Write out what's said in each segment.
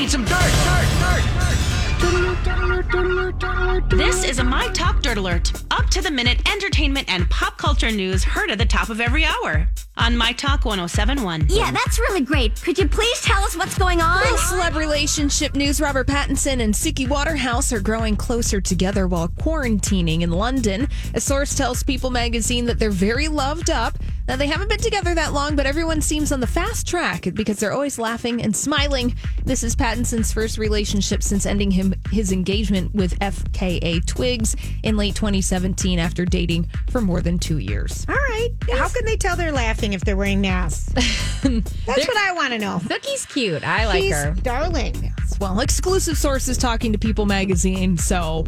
need some dirt, dirt, dirt, dirt. This is a My Talk Dirt Alert. Up to the minute entertainment and pop culture news heard at the top of every hour on My Talk 1071. Yeah, that's really great. Could you please tell us what's going on? Little celeb relationship news Robert Pattinson and Suki Waterhouse are growing closer together while quarantining in London. A source tells People magazine that they're very loved up. Now, they haven't been together that long, but everyone seems on the fast track because they're always laughing and smiling. This is Pattinson's first relationship since ending him his engagement with FKA Twigs in late 2017 after dating for more than two years. All right. How can they tell they're laughing if they're wearing masks? That's what I want to know. Suki's cute. I like her. darling. Well, exclusive sources talking to People magazine, so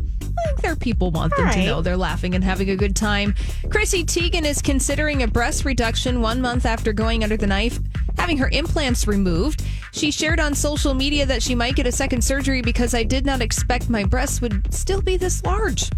their people want them All to know they're laughing and having a good time. Chrissy Teigen is considering a breast reduction one month after going under the knife, having her implants removed. She shared on social media that she might get a second surgery because I did not expect my breasts would still be this large.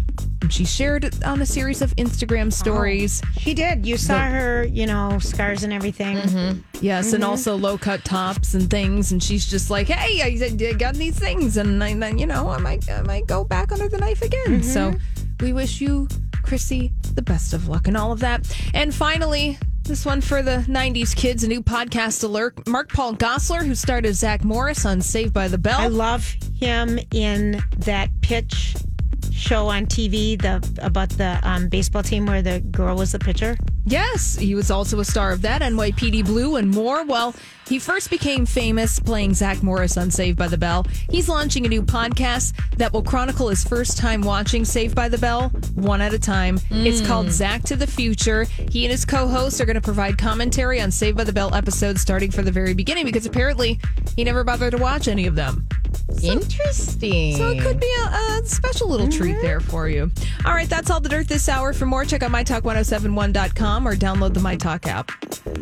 And she shared it on a series of Instagram stories. She did. You saw her, you know, scars and everything. Mm-hmm. Yes, and mm-hmm. also low cut tops and things. And she's just like, "Hey, I, I got these things, and then you know, I might, I might go back under the knife again." Mm-hmm. So, we wish you, Chrissy, the best of luck and all of that. And finally. This one for the 90s kids, a new podcast alert. Mark Paul Gosselaar, who starred as Zack Morris on Saved by the Bell. I love him in that pitch show on TV the about the um, baseball team where the girl was the pitcher. Yes, he was also a star of that, NYPD Blue, and more. Well, he first became famous playing Zack Morris on Saved by the Bell. He's launching a new podcast that will chronicle his first time watching Saved by the Bell, one at a time. It's called Zack to the Future. He and his co hosts are going to provide commentary on Saved by the Bell episodes starting from the very beginning because apparently he never bothered to watch any of them. Interesting. So it could be a, a special little treat mm-hmm. there for you. All right, that's all the dirt this hour. For more, check out mytalk1071.com or download the MyTalk app.